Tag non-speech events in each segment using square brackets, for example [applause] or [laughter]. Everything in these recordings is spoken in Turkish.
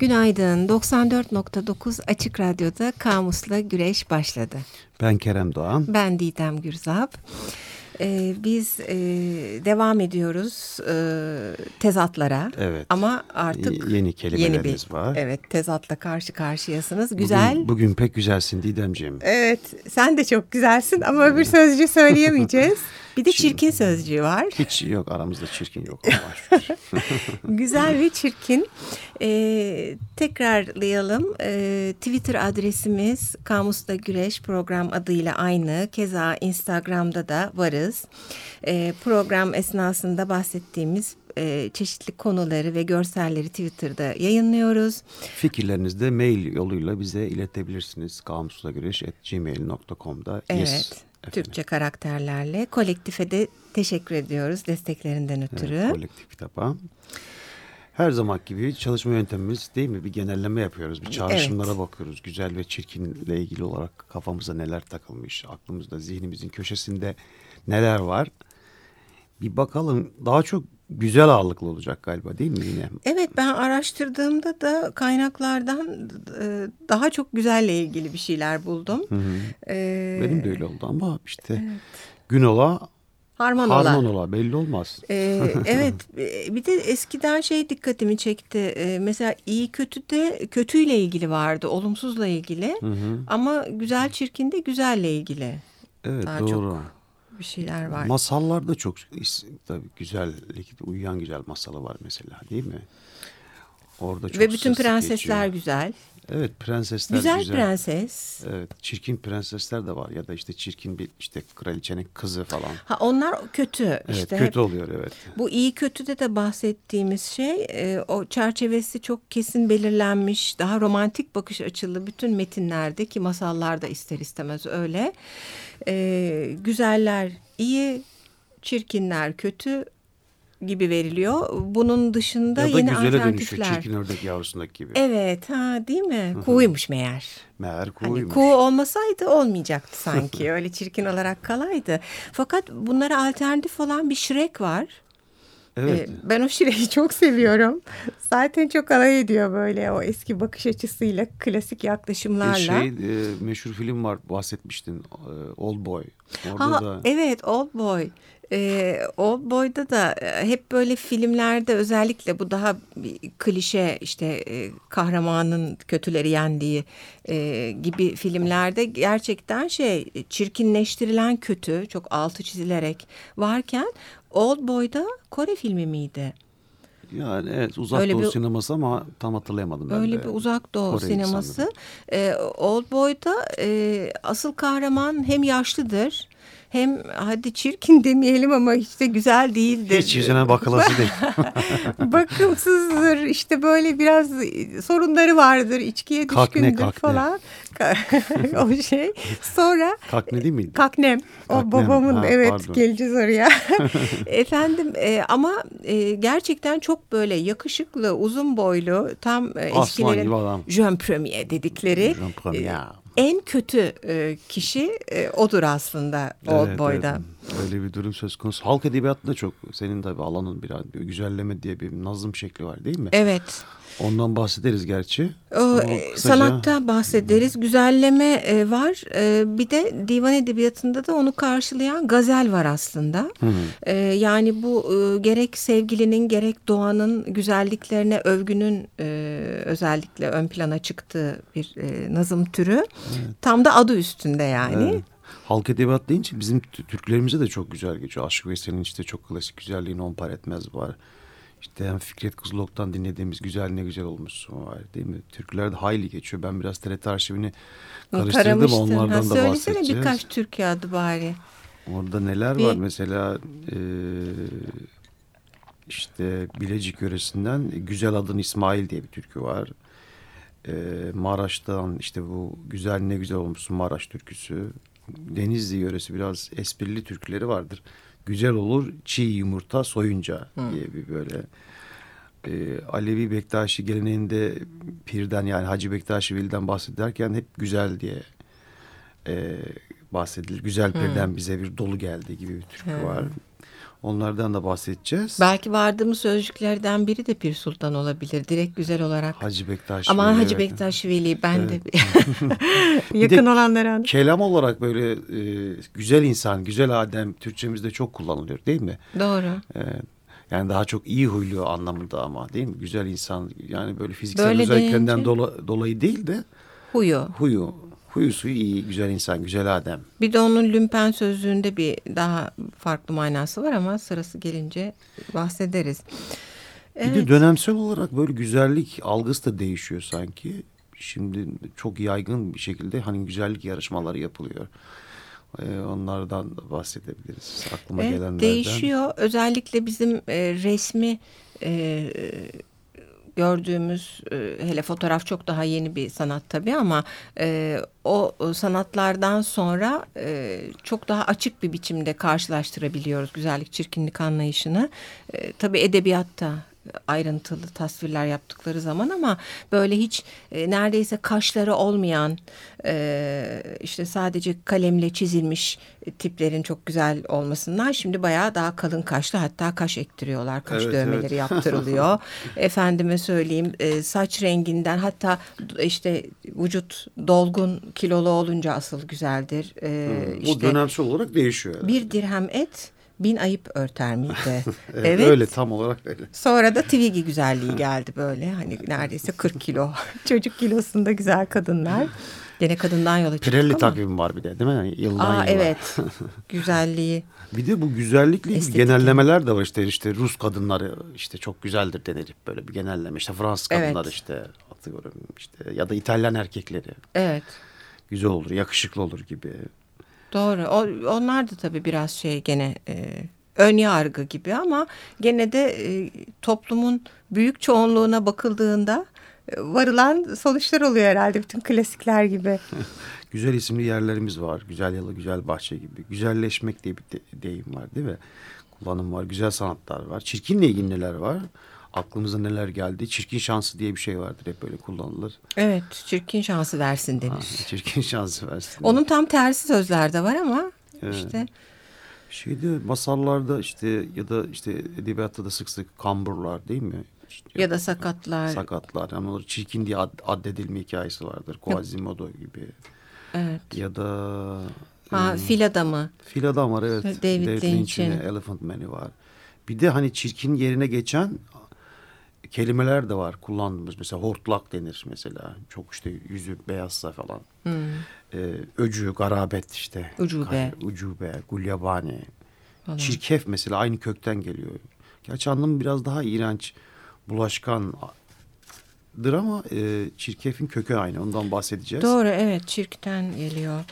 Günaydın. 94.9 Açık Radyo'da Kamus'la Güreş başladı. Ben Kerem Doğan. Ben Didem Gürzap. Ee, biz e, devam ediyoruz e, tezatlara. Evet. Ama artık yeni kelimelerimiz yeni bir, var. Evet, tezatla karşı karşıyasınız. Güzel. Bugün, bugün pek güzelsin Didemciğim. Evet, sen de çok güzelsin ama öbür sözcüğü söyleyemeyeceğiz. [laughs] Bir de çirkin sözcüğü var. Hiç yok aramızda çirkin yok. [laughs] [laughs] Güzel ve çirkin. Ee, tekrarlayalım. Ee, Twitter adresimiz Kamus'ta Güreş program adıyla aynı. Keza Instagram'da da varız. Ee, program esnasında bahsettiğimiz e, çeşitli konuları ve görselleri Twitter'da yayınlıyoruz. Fikirlerinizi de mail yoluyla bize iletebilirsiniz. kamusla.güreş.gmail.com'da. Evet. Yes. Türkçe karakterlerle. Kolektife de teşekkür ediyoruz desteklerinden ötürü. Evet, kolektif kitaba. Her zaman gibi çalışma yöntemimiz değil mi? Bir genelleme yapıyoruz. Bir çağrışımlara evet. bakıyoruz. Güzel ve çirkinle ilgili olarak kafamıza neler takılmış. Aklımızda, zihnimizin köşesinde neler var. Bir bakalım. Daha çok güzel ağırlıklı olacak galiba değil mi yine? Evet ben araştırdığımda da kaynaklardan e, daha çok güzelle ilgili bir şeyler buldum. Hı hı. Ee, Benim de öyle oldu ama işte evet. gün ola Harman ola. Harman ola belli olmaz. Ee, evet bir de eskiden şey dikkatimi çekti. Ee, mesela iyi kötü de kötüyle ilgili vardı. Olumsuzla ilgili. Hı hı. Ama güzel çirkin de güzelle ilgili. Evet Daha doğru. Çok bir şeyler var. Masallarda çok tabii güzellik uyuyan güzel masalı var mesela değil mi? Orada çok Ve bütün prensesler geçiyor. güzel. Evet prensesler güzel. Güzel prenses. Evet çirkin prensesler de var ya da işte çirkin bir işte kraliçenin kızı falan. Ha onlar kötü evet, işte. kötü oluyor evet. Bu iyi kötüde de bahsettiğimiz şey e, o çerçevesi çok kesin belirlenmiş daha romantik bakış açılı bütün metinlerdeki masallarda ister istemez öyle. E, güzeller iyi çirkinler kötü gibi veriliyor. Bunun dışında ya da yeni güzele alternatifler. dönüşüyor çirkin ördek yavrusundaki gibi. Evet ha değil mi? Kuğuymuş meğer. Meğer kuğuymuş. Hani kuğu olmasaydı olmayacaktı sanki. [laughs] Öyle çirkin olarak kalaydı. Fakat bunlara alternatif olan bir Shrek var. Evet. Ee, ben o Shrek'i çok seviyorum. Zaten çok alay ediyor böyle o eski bakış açısıyla, klasik yaklaşımlarla. Şey, e, meşhur film var bahsetmiştin. E, Old Boy. Orada ha, da... Evet Old Boy. Ee, Old Boy'da da e, hep böyle filmlerde özellikle bu daha klişe işte e, kahramanın kötüleri yendiği e, gibi filmlerde gerçekten şey çirkinleştirilen kötü çok altı çizilerek varken Old Boy'da Kore filmi miydi? Yani evet uzak öyle doğu bir, sineması ama tam hatırlayamadım ben Öyle de. bir uzak doğu Kore sineması. Ee, Old Boy'da e, asıl kahraman hem yaşlıdır hem hadi çirkin demeyelim ama hiç de güzel değildir. Hiç yüzüne bakılası değil. [laughs] Bakımsızdır işte böyle biraz sorunları vardır içkiye düşkündür kakne, kakne. falan. [laughs] o şey. Sonra. Kakne değil miydi? Kaknem. O kaknem. babamın ha, evet pardon. geleceğiz oraya. [laughs] Efendim e, ama e, gerçekten çok böyle yakışıklı uzun boylu tam e, eskilerin jeune premier dedikleri. Jeune premier. E, en kötü e, kişi e, odur aslında Old evet, Boy'da. Evet. Öyle bir durum söz konusu. Halk edebiyatında çok senin tabii alanın biraz bir güzelleme diye bir nazım şekli var değil mi? Evet. Ondan bahsederiz gerçi. O, kısaca... Sanatta bahsederiz. Güzelleme e, var. E, bir de divan edebiyatında da onu karşılayan gazel var aslında. Hı E, yani bu e, gerek sevgilinin gerek doğanın güzelliklerine övgünün e, özellikle ön plana çıktığı bir e, nazım türü. Evet. Tam da adı üstünde yani. Evet. Halk edebiyat deyince bizim Türklerimize de çok güzel geçiyor. Aşık Veysel'in işte çok klasik güzelliğini on par etmez var. İşte hem Fikret Kızılok'tan dinlediğimiz güzel ne güzel olmuşsun var değil mi? Türkülerde hayli geçiyor. Ben biraz TRT arşivini karıştırdım onlardan ha, da bahsedeceğiz. Söylesene birkaç Türkiye adı bari. Orada neler Bir... var mesela e, işte Bilecik yöresinden Güzel Adın İsmail diye bir türkü var. E, Maraş'tan işte bu güzel ne güzel olmuşsun Maraş türküsü. Denizli yöresi biraz esprili türküleri vardır güzel olur çiğ yumurta soyunca Hı. diye bir böyle e, Alevi Bektaşi geleneğinde pirden yani Hacı Bektaşi Veli'den bahsederken hep güzel diye e, bahsedilir. Güzel pirden Hı. bize bir dolu geldi gibi bir türkü Hı. var. Onlardan da bahsedeceğiz. Belki vardığımız sözcüklerden biri de Pir Sultan olabilir. Direkt güzel olarak. Hacı Bektaş. Aman Veli, Hacı evet. Bektaş Veli ben Evet. [laughs] de yakın de olanlara. Kelam olarak böyle e, güzel insan, güzel adem Türkçemizde çok kullanılıyor değil mi? Doğru. Evet. Yani daha çok iyi huylu anlamında ama değil mi? Güzel insan yani böyle fiziksel Böyle özelliklerinden deyince- dola- dolayı değil de Huyu. huyu, huyu suyu iyi, güzel insan, güzel adem. Bir de onun lümpen sözlüğünde bir daha farklı manası var ama sırası gelince bahsederiz. Bir de dönemsel olarak böyle güzellik algısı da değişiyor sanki. Şimdi çok yaygın bir şekilde hani güzellik yarışmaları yapılıyor. Ee, onlardan da bahsedebiliriz. Aklıma Evet, gelenlerden. değişiyor. Özellikle bizim e, resmi e, gördüğümüz e, hele fotoğraf çok daha yeni bir sanat tabii ama e, o sanatlardan sonra e, çok daha açık bir biçimde karşılaştırabiliyoruz güzellik çirkinlik anlayışını. E, tabii edebiyatta ayrıntılı tasvirler yaptıkları zaman ama böyle hiç e, neredeyse kaşları olmayan e, işte sadece kalemle çizilmiş tiplerin çok güzel olmasından şimdi bayağı daha kalın kaşlı hatta kaş ektiriyorlar kaş Evet, dövmeleri evet. yaptırılıyor [laughs] efendime söyleyeyim e, saç renginden hatta işte vücut dolgun kilolu olunca asıl güzeldir e, Hmm, Bu işte dönemsel olarak değişiyor. bir dirhem et bin ayıp örter miydi [laughs] Evet, Öyle tam olarak öyle. Sonra da Twiggy güzelliği [laughs] geldi böyle. Hani neredeyse 40 kilo. [laughs] Çocuk kilosunda güzel kadınlar. Gene kadından yola çıktık Pirelli ama. takvimi var bir de değil mi? Yani yıldan Aa yıla. evet. Güzelliği. Bir de bu güzellikle ilgili Estetik. genellemeler de var işte işte Rus kadınları işte çok güzeldir denir hep böyle bir genelleme işte Fransız Evet. kadınları işte atıyorum işte ya da İtalyan erkekleri Evet. güzel olur yakışıklı olur gibi. Doğru. O, onlar da tabii biraz şey gene e, ön yargı gibi ama gene de e, toplumun büyük çoğunluğuna bakıldığında e, varılan sonuçlar oluyor herhalde bütün klasikler gibi. [laughs] Güzel isimli yerlerimiz var. Güzel yalı, güzel bahçe gibi. Güzelleşmek diye bir de- deyim var değil mi? Kullanım var. Güzel sanatlar var. Çirkinle ilgili neler var? Aklımıza neler geldi? Çirkin şansı diye bir şey vardır. Hep böyle kullanılır. Evet, çirkin şansı versin denir. Ha, çirkin şansı versin. Onun tam tersi sözler de var ama Evet. işte Şeyde masallarda işte ya da işte edebiyatta da sık sık kamburlar değil mi? İşte ya da sakatlar. sakatlar. Yani onlar çirkin diye ad, addedilme hikayesi vardır. Quasimodo gibi. Evet. Ya da Ha, e, fil adamı. Fil adam var evet. David Lynch'in Lynch'in. Elephant Man'i var. Bir de hani çirkin yerine geçen kelimeler de var kullandığımız. Mesela hortlak denir mesela. Çok işte yüzü beyazsa falan. Hmm. Ee, öcü, garabet işte. Ucube. Kay- Ucube, gulyabani. Falan. Çirkef mesela aynı kökten geliyor. Gerçi anlamı biraz daha iğrenç, bulaşkandır ama e, çirkefin kökü aynı. Ondan bahsedeceğiz. Doğru evet çirkten geliyor.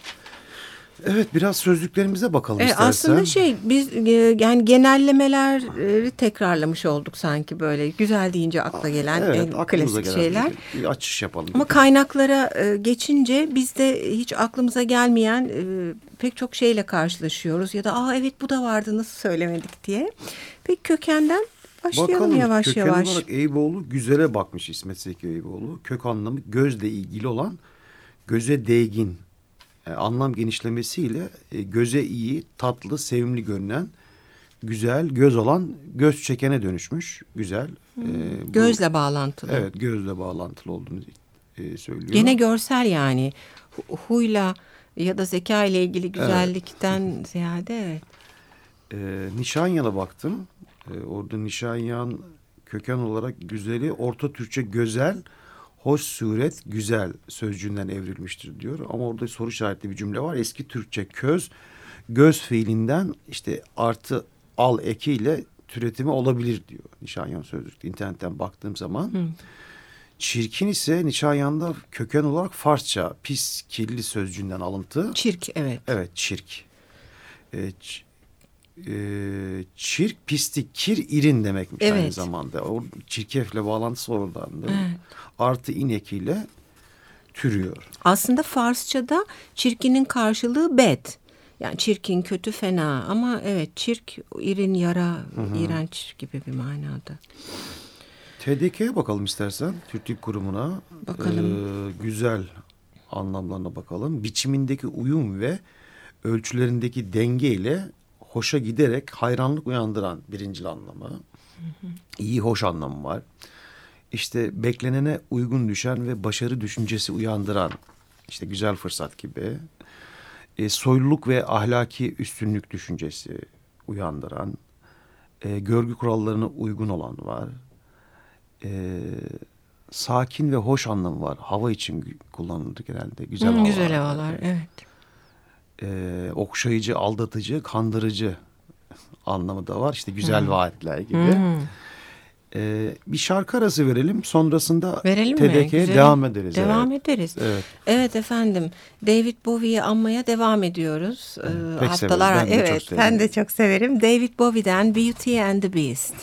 Evet biraz sözlüklerimize bakalım E, istersen. aslında şey biz e, yani genellemeleri tekrarlamış olduk sanki böyle güzel deyince akla gelen Evet, en klasik gelen şeyler. Bir, bir açış yapalım. Ama dedik. kaynaklara e, geçince bizde hiç aklımıza gelmeyen e, pek çok şeyle karşılaşıyoruz ya da aa evet bu da vardı nasıl söylemedik diye. Peki kökenden başlayalım Bakalım, yavaş köken yavaş. olarak Eyüboğlu güzele bakmış İsmet Zeki Eyüboğlu. Kök anlamı gözle ilgili olan göze değgin. E, anlam genişlemesiyle e, göze iyi, tatlı, sevimli görünen, güzel, göz olan, göz çekene dönüşmüş. Güzel. E, bu- Gözle bağlantılı. Evet gözle bağlantılı olduğunu e, söylüyor. Gene görsel yani Hu- huyla ya da zeka ile ilgili güzellikten [laughs] ziyade evet. E, Nişanyan'a baktım. E, orada Nişanyan köken olarak güzeli orta Türkçe güzel, hoş suret, güzel sözcüğünden evrilmiştir diyor. Ama orada soru işaretli bir cümle var. Eski Türkçe köz, göz fiilinden işte artı al ekiyle türetimi olabilir diyor Nişanyan sözlükte. İnternetten baktığım zaman. Çirkin ise Nişanyan'da köken olarak Farsça pis, kirli sözcüğünden alıntı. Çirk evet. Evet çirk. Ç- e, çirk, pislik, kir, irin demekmiş aynı Evet. zamanda. O çirkefle bağlantısı oradan değil mi? Evet. Artı inekiyle türüyor. Aslında Farsçada çirkinin karşılığı bed. Yani çirkin, kötü, fena ama evet çirk, irin, yara, iğrenç gibi bir manada. TDK'ye bakalım istersen. Türk Dil Kurumu'na. Bakalım. Ee, güzel anlamlarına bakalım. Biçimindeki uyum ve ölçülerindeki denge ile hoşa giderek hayranlık uyandıran birincil anlamı. İyi hoş anlamı var. İşte beklenene uygun düşen ve başarı düşüncesi uyandıran işte güzel fırsat gibi. E, soyluluk ve ahlaki üstünlük düşüncesi uyandıran. E, görgü kurallarına uygun olan var. E, sakin ve hoş anlamı var. Hava için kullanılır genelde. Güzel, hmm, hava. güzel havalar, evet. E, okşayıcı, aldatıcı, kandırıcı anlamı da var. İşte güzel hmm. vaatler gibi. Hmm. Ee, bir şarkı arası verelim. Sonrasında verelim TDK'ye devam ederiz. Devam evet. ederiz. Evet. evet efendim. David Bowie'yi anmaya devam ediyoruz. Ee, Pek haftalar. Ben evet. ben de çok severim. David Bowie'den Beauty and the Beast.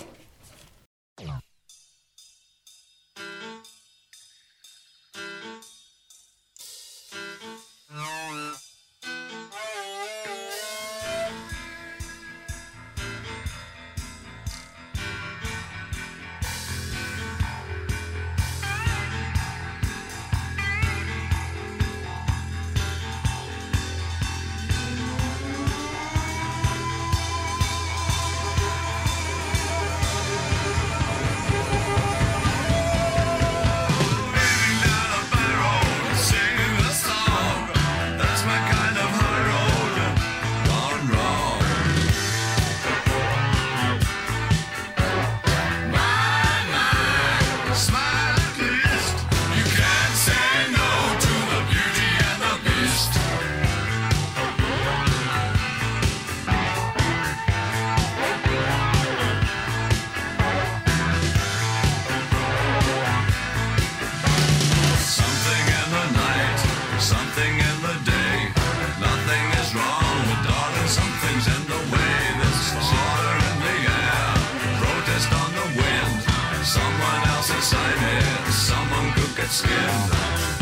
on the wind, someone else inside it, someone could get skinned.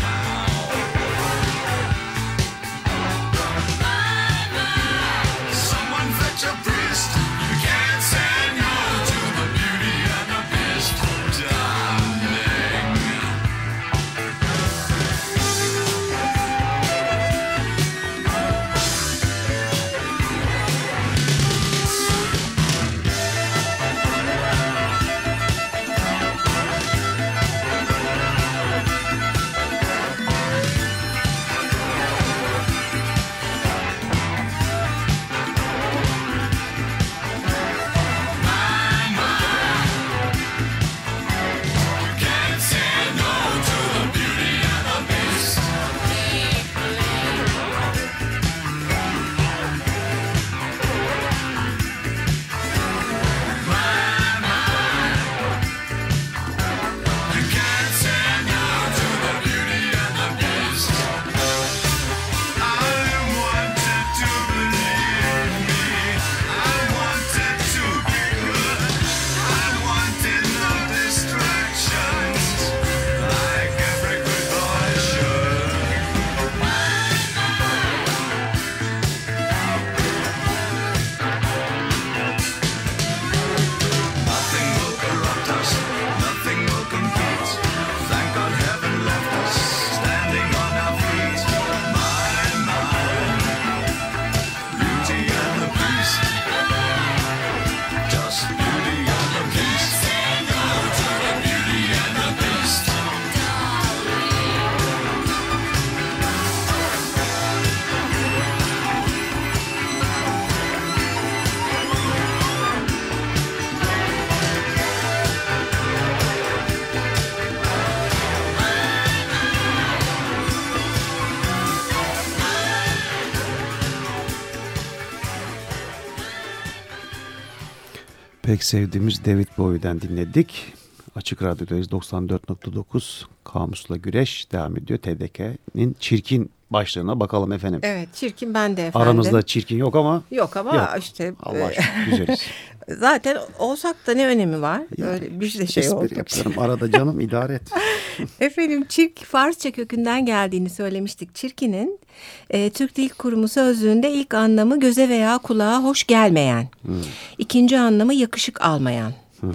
Sevdiğimiz David Bowie'den dinledik. Açık Radyo'dayız 94.9 Kamusla Güreş devam ediyor. TDK'nin çirkin başlığına bakalım efendim. Evet çirkin ben de efendim. Aramızda çirkin yok ama. Yok ama yok. işte. Allah e, aşkına güzeliz. [laughs] Zaten olsak da ne önemi var? Ya, Öyle bir de şey olduk. Yaparım. Arada canım [laughs] idare et. efendim çirk Farsça kökünden geldiğini söylemiştik. Çirkinin e, Türk Dil Kurumu sözlüğünde ilk anlamı göze veya kulağa hoş gelmeyen. Hmm. İkinci anlamı yakışık almayan. Hmm.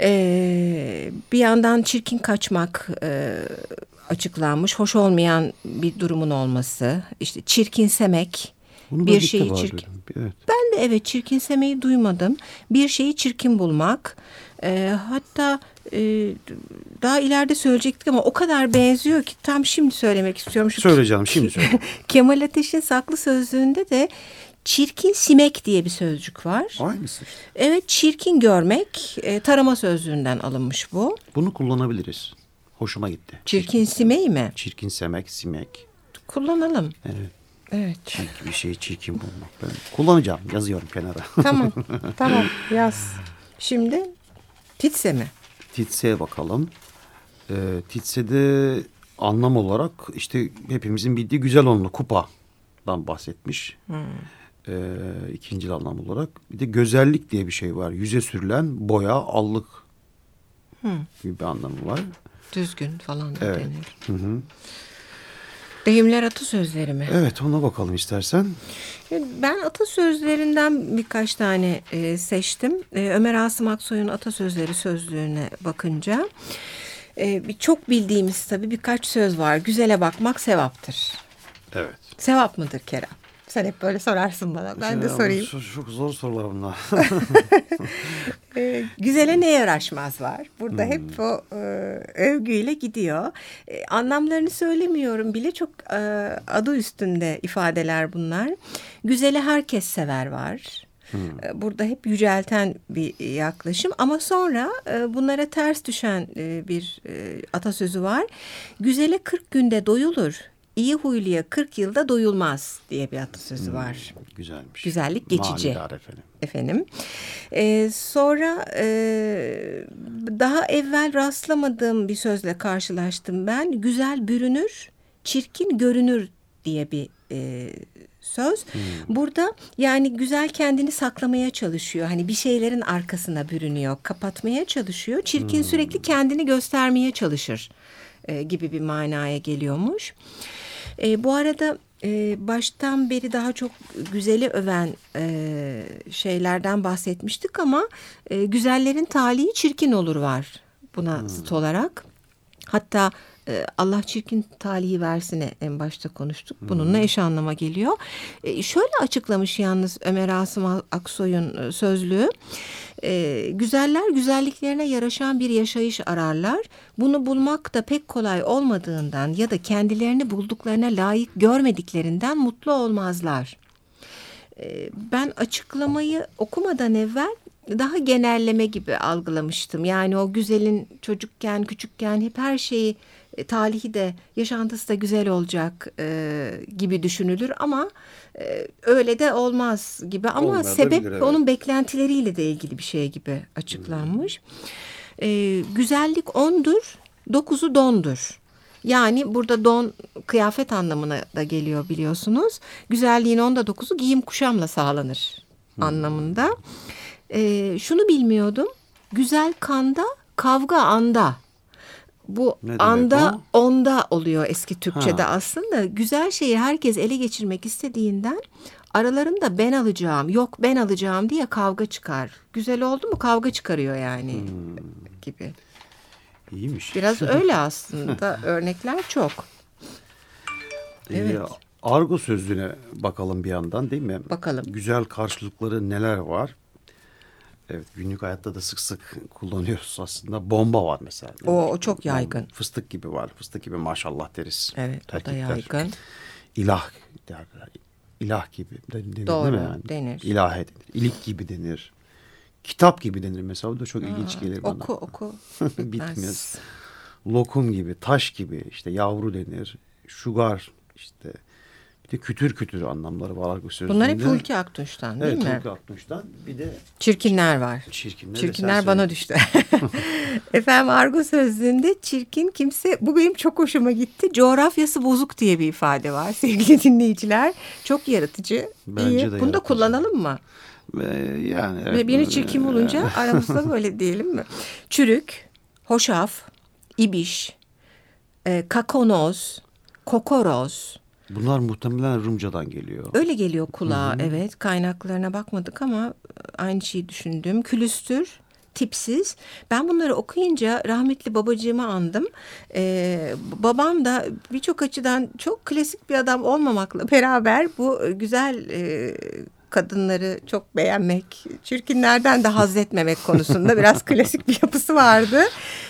E, bir yandan çirkin kaçmak e, açıklanmış. Hoş olmayan bir durumun olması. İşte çirkinsemek. Bunu bir şeyi çirkin. Evet. Ben de evet çirkinsemeyi duymadım. Bir şeyi çirkin bulmak. E, hatta e, daha ileride söyleyecektik ama o kadar benziyor ki tam şimdi söylemek istiyorum. Şu Söyle canım şimdi söyle. [laughs] Kemal Ateş'in saklı sözlüğünde de çirkin simek diye bir sözcük var. Aynısı. Evet çirkin görmek e, tarama sözlüğünden alınmış bu. Bunu kullanabiliriz. Hoşuma gitti. Çirkin simeği mi? Çirkin semek, simek. Kullanalım. Evet. Evet. Çirkin bir şeyi çirkin bulmak. Ben kullanacağım. Yazıyorum kenara. [laughs] Tamam. tamam yaz. Şimdi titse mi? Titse'ye bakalım. Ee, Titse'de anlam olarak işte hepimizin bildiği güzel onlu kupadan bahsetmiş. Ee, ikinci anlam olarak. Bir de güzellik diye bir şey var. Yüze sürülen boya, allık gibi bir anlamı var. Düzgün falan da Evet. denir. Hı hı. Deyimler atasözleri mi? Evet ona bakalım istersen. Ben atasözlerinden birkaç tane e, seçtim. E, Ömer Asım Aksoy'un atasözleri sözlüğüne bakınca e, bir çok bildiğimiz tabii birkaç söz var. Güzele bakmak sevaptır. Evet. Sevap mıdır Kerem? Sen hep böyle sorarsın bana. Ben de Ya, sorayım. Çok, çok zor sorular bunlar. [laughs] E, güzele ne yaraşmaz var. Burada hep o e, övgüyle gidiyor. E, anlamlarını söylemiyorum bile çok e, adı üstünde ifadeler bunlar. Güzeli herkes sever var. E, Burada hep yücelten bir yaklaşım ama sonra e, bunlara ters düşen e, bir atasözü var. Güzele 40 günde doyulur, iyi huyluya 40 yılda doyulmaz diye bir atasözü var. Güzelmiş. Güzellik geçici. Manidar efendim. Efendim. Ee, sonra e, daha evvel rastlamadığım bir sözle karşılaştım ben. Güzel bürünür, çirkin görünür diye bir e, söz. Burada yani güzel kendini saklamaya çalışıyor. Hani bir şeylerin arkasına bürünüyor, kapatmaya çalışıyor. Çirkin sürekli kendini göstermeye çalışır e, gibi bir manaya geliyormuş. E, bu arada e, baştan beri daha çok güzeli öven e, şeylerden bahsetmiştik ama e, güzellerin talihi çirkin olur var buna zıt olarak. Hatta e, Allah çirkin talihi versine en başta konuştuk. Bununla eş anlama geliyor. E, şöyle açıklamış yalnız Ömer Asım Aksoy'un e, sözlüğü. E, güzeller güzelliklerine yaraşan bir yaşayış ararlar. Bunu bulmak da pek kolay olmadığından ya da kendilerini bulduklarına layık görmediklerinden mutlu olmazlar. E, ben açıklamayı okumadan evvel daha genelleme gibi algılamıştım. Yani o güzelin çocukken, küçükken hep her şeyi e, talihi de yaşantısı da güzel olacak e, gibi düşünülür ama e, öyle de olmaz gibi ama Olmayabilir, sebep evet. onun beklentileriyle de ilgili bir şey gibi açıklanmış. E, güzellik ondur, dokuzu dondur. Yani burada don kıyafet anlamına da geliyor biliyorsunuz. Güzelliğin onda dokuzu giyim kuşamla sağlanır anlamında. E, şunu bilmiyordum. Güzel kanda, kavga anda. Bu anda onda oluyor eski Türkçe'de Ha. aslında. Güzel şeyi herkes ele geçirmek istediğinden aralarında ben alacağım, yok ben alacağım diye kavga çıkar. Güzel oldu mu kavga çıkarıyor yani gibi. İyiymiş. Biraz [laughs] öyle aslında örnekler çok. Evet. Ee, argo sözlüğüne bakalım bir yandan değil mi? Bakalım. Güzel karşılıkları neler var? Evet günlük hayatta da sık sık kullanıyoruz aslında. Bomba var mesela. O, o çok yaygın. Fıstık gibi var. Fıstık gibi maşallah deriz. Evet o da yaygın. İlah derler. İlah gibi de- denir Doğru, değil mi yani? denir. İlahe denir. İlik gibi denir. Kitap gibi denir mesela. O da çok ilginç gelir bana. Oku oku. [laughs] Bitmez. Lokum gibi, taş gibi işte yavru denir. Şugar işte bir de kütür kütür anlamları var argo sözlüğünde. Bunlar hep Hulki Aktunç'tan değil Evet, mi? Hulki Aktunç'tan. Bir de Çirkinler var. çirkinler. Çirkinler bana söyle. düştü. [laughs] Efendim argo sözlüğünde çirkin kimse bu benim çok hoşuma gitti. Coğrafyası bozuk diye bir ifade var [laughs] sevgili dinleyiciler. Çok yaratıcı. Bence iyi. de Bunu da kullanalım mı? Yani Ve evet, birini çirkin bulunca [laughs] aramızda böyle diyelim mi? Çürük, hoşaf, ibiş, e, kakonoz, kokoroz. Bunlar muhtemelen Rumcadan geliyor. Öyle geliyor kulağa evet. Kaynaklarına bakmadık ama aynı şeyi düşündüm. Külüstür, tipsiz. Ben bunları okuyunca rahmetli babacığımı andım. Ee, babam da birçok açıdan çok klasik bir adam olmamakla [laughs] beraber bu güzel e, kadınları çok beğenmek, çirkinlerden de haz etmemek konusunda biraz [laughs] klasik bir yapısı vardı.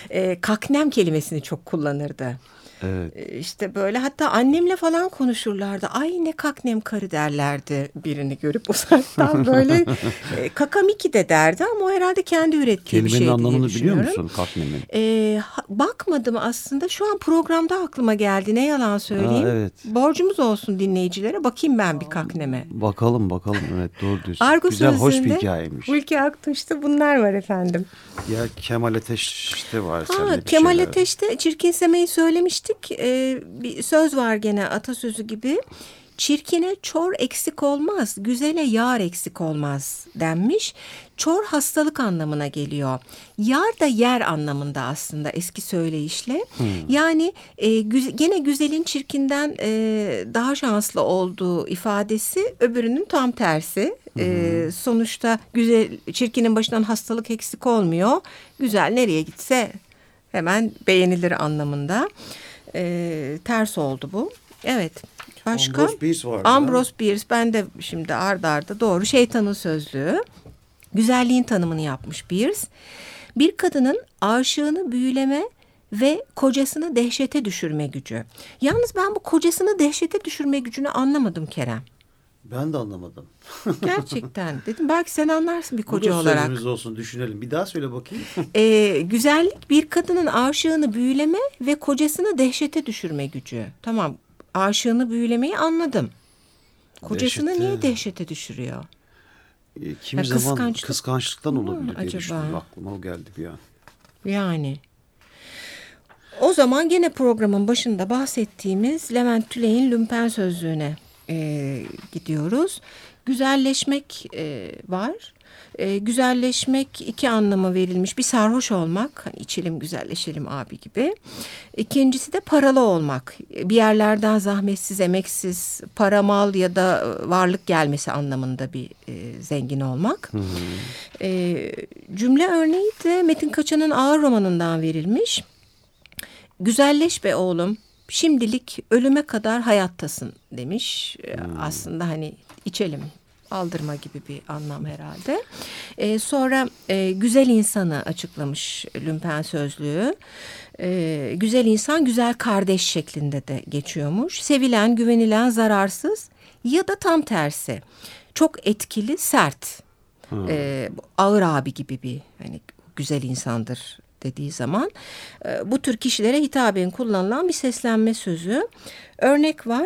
E, kaknem kelimesini çok kullanırdı. Evet. E, işte böyle hatta annemle falan konuşurlardı. Ay ne kaknem karı derlerdi birini görüp uzaktan [laughs] böyle. e, kakamiki de derdi ama o herhalde kendi ürettiği Kelimenin bir şey diye anlamını biliyor musun kaknemin? E, ha- bakmadım aslında. Şu an programda aklıma geldi. Ne yalan söyleyeyim. Aa, evet. Borcumuz olsun dinleyicilere. Bakayım ben bir kakneme. Bakalım bakalım evet doğru diyorsun. [laughs] Argo Güzel hoş bir hikayeymiş. Hulki Aktunç'ta bunlar var efendim. Ya Kemal Ateş'te var. Ha, Kemal. Ateş'te çirkinsemeyi söylemiştik. Ee, bir söz var gene atasözü gibi. Çirkine çor eksik olmaz, güzele yar eksik olmaz denmiş. Çor hastalık anlamına geliyor. Yar da yer anlamında aslında eski söyleyişle. Yani e, güz- gene güzelin çirkinden e, daha şanslı olduğu ifadesi öbürünün tam tersi. E, sonuçta güzel çirkinin başından hastalık eksik olmuyor. Güzel nereye gitse hemen beğenilir anlamında. E, ters oldu bu. Evet. Başka? Ambrose Bierce vardı. Ambrose Bierce. Ben de şimdi ard arda doğru. Şeytanın sözlüğü. Güzelliğin tanımını yapmış Bierce. Bir kadının aşığını büyüleme ve kocasını dehşete düşürme gücü. Yalnız ben bu kocasını dehşete düşürme gücünü anlamadım Kerem. Ben de anlamadım. [laughs] Gerçekten dedim belki sen anlarsın bir Bu koca da olarak. sözümüz olsun düşünelim. Bir daha söyle bakayım. [laughs] Ee, güzellik bir kadının aşığını büyüleme ve kocasını dehşete düşürme gücü. Tamam aşığını büyülemeyi anladım. Kocasını Dehşete. niye dehşete düşürüyor? E, Kimi Ya zaman kıskançlık- kıskançlıktan olabilir diye acaba? düşündüm. Aklıma o geldi bir an. Yani. O zaman gene programın başında bahsettiğimiz Levent Tüley'in Lümpen Sözlüğü'ne e, gidiyoruz. Güzelleşmek e, var. E, güzelleşmek iki anlamı verilmiş. Bir sarhoş olmak, hani içelim güzelleşelim abi gibi. İkincisi de paralı olmak. Bir yerlerden zahmetsiz, emeksiz, para, mal ya da varlık gelmesi anlamında bir e, zengin olmak. E, cümle örneği de Metin Kaçan'ın Ağır romanından verilmiş. Güzelleş be oğlum. Şimdilik ölüme kadar hayattasın demiş. Ee, Aslında hani içelim aldırma gibi bir anlam herhalde. Ee, sonra e, güzel insanı açıklamış Lümpen Sözlüğü. Ee, güzel insan güzel kardeş şeklinde de geçiyormuş. Sevilen, güvenilen, zararsız ya da tam tersi. Çok etkili, sert. Ee, bu ağır abi gibi bir hani güzel insandır dediği zaman e, bu tür kişilere hitaben kullanılan bir seslenme sözü. Örnek var.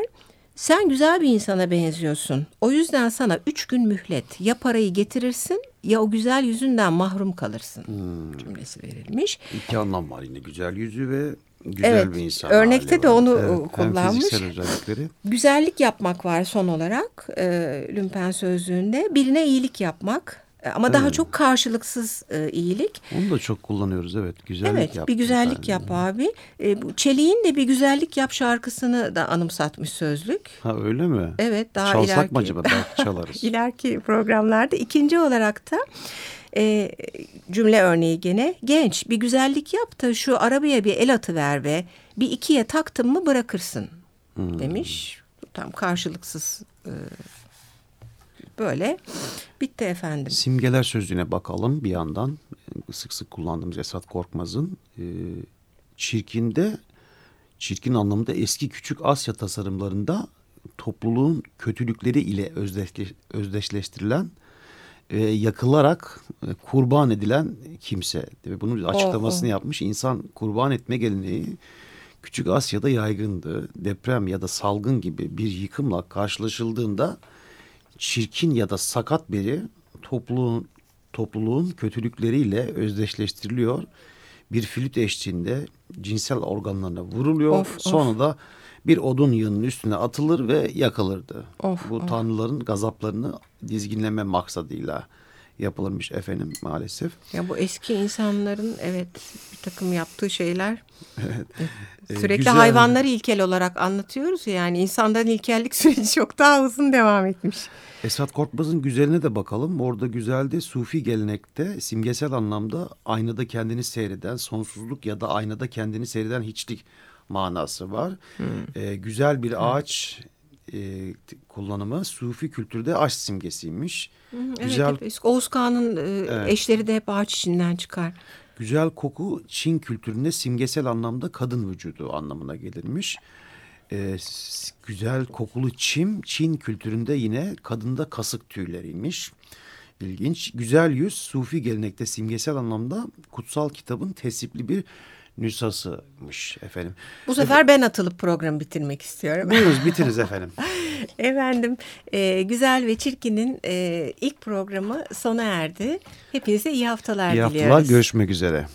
Sen güzel bir insana benziyorsun. O yüzden sana üç gün mühlet. Ya parayı getirirsin ya o güzel yüzünden mahrum kalırsın cümlesi verilmiş. İki anlam var yine. Güzel yüzü ve güzel Evet, bir insan. örnekte de var. onu, Evet, hem kullanmış. Güzellik yapmak var son olarak e, Lümpen sözlüğünde. Birine iyilik yapmak E, ama daha çok karşılıksız e, iyilik. Onu da çok kullanıyoruz evet. Güzellik Evet yap. bir güzellik yap abi. E, bu Çelik'in de bir güzellik yap şarkısını da anımsatmış sözlük. Ha öyle mi? Evet daha Çalsak ileriki, mı acaba? Belki [laughs] çalarız. ileriki programlarda. ikinci olarak da e, cümle örneği gene genç bir güzellik yap da şu arabaya bir el atıver ve bir ikiye taktın mı bırakırsın Hmm. demiş. Tam karşılıksız e, böyle bitti efendim. Simgeler sözlüğüne bakalım bir yandan. Sık sık kullandığımız Esat Korkmaz'ın e, çirkinde, çirkin anlamında eski küçük Asya tasarımlarında topluluğun kötülükleri ile özdeşleş- özdeşleştirilen e, yakılarak e, kurban edilen kimse. Ve bunun bir açıklamasını oh. yapmış. İnsan kurban etme geleneği Küçük Asya'da yaygındı. Deprem ya da salgın gibi bir yıkımla karşılaşıldığında çirkin ya da sakat biri topluluğun topluluğun kötülükleriyle özdeşleştiriliyor. Bir flüt eşliğinde cinsel organlarına vuruluyor. Of, of. Sonra da bir odun yığının üstüne atılır ve yakılırdı. Of, Bu of. tanrıların gazaplarını dizginleme maksadıyla yapılırmış efendim maalesef. Ya bu eski insanların evet bir takım yaptığı şeyler Ee, sürekli güzel. hayvanları ilkel olarak anlatıyoruz ya, yani insanların ilkellik [laughs] süreci çok daha uzun devam etmiş. Esat Korkmaz'ın güzeline de bakalım. Orada güzelde Sufi gelenekte simgesel anlamda aynada kendini seyreden sonsuzluk ya da aynada kendini seyreden hiçlik manası var. Ee, güzel bir ağaç e, kullanımı Sufi kültürde aşk simgesiymiş. Hı, Güzel. Evet, Oğuz Kağan'ın e, evet. eşleri de hep ağaç içinden çıkar. Güzel koku Çin kültüründe simgesel anlamda kadın vücudu anlamına gelirmiş. Ee, güzel kokulu çim Çin kültüründe yine kadında kasık tüyleriymiş. İlginç. Güzel yüz Sufi gelenekte simgesel anlamda kutsal kitabın tesipli bir nüshasıymış efendim. Bu sefer Efe... ben atılıp programı bitirmek istiyorum. Buyurunuz [laughs] bitiriniz efendim. efendim e, Güzel ve Çirkin'in e, ilk programı sona erdi. Hepinize iyi haftalar iyi diliyoruz. İyi haftalar görüşmek üzere.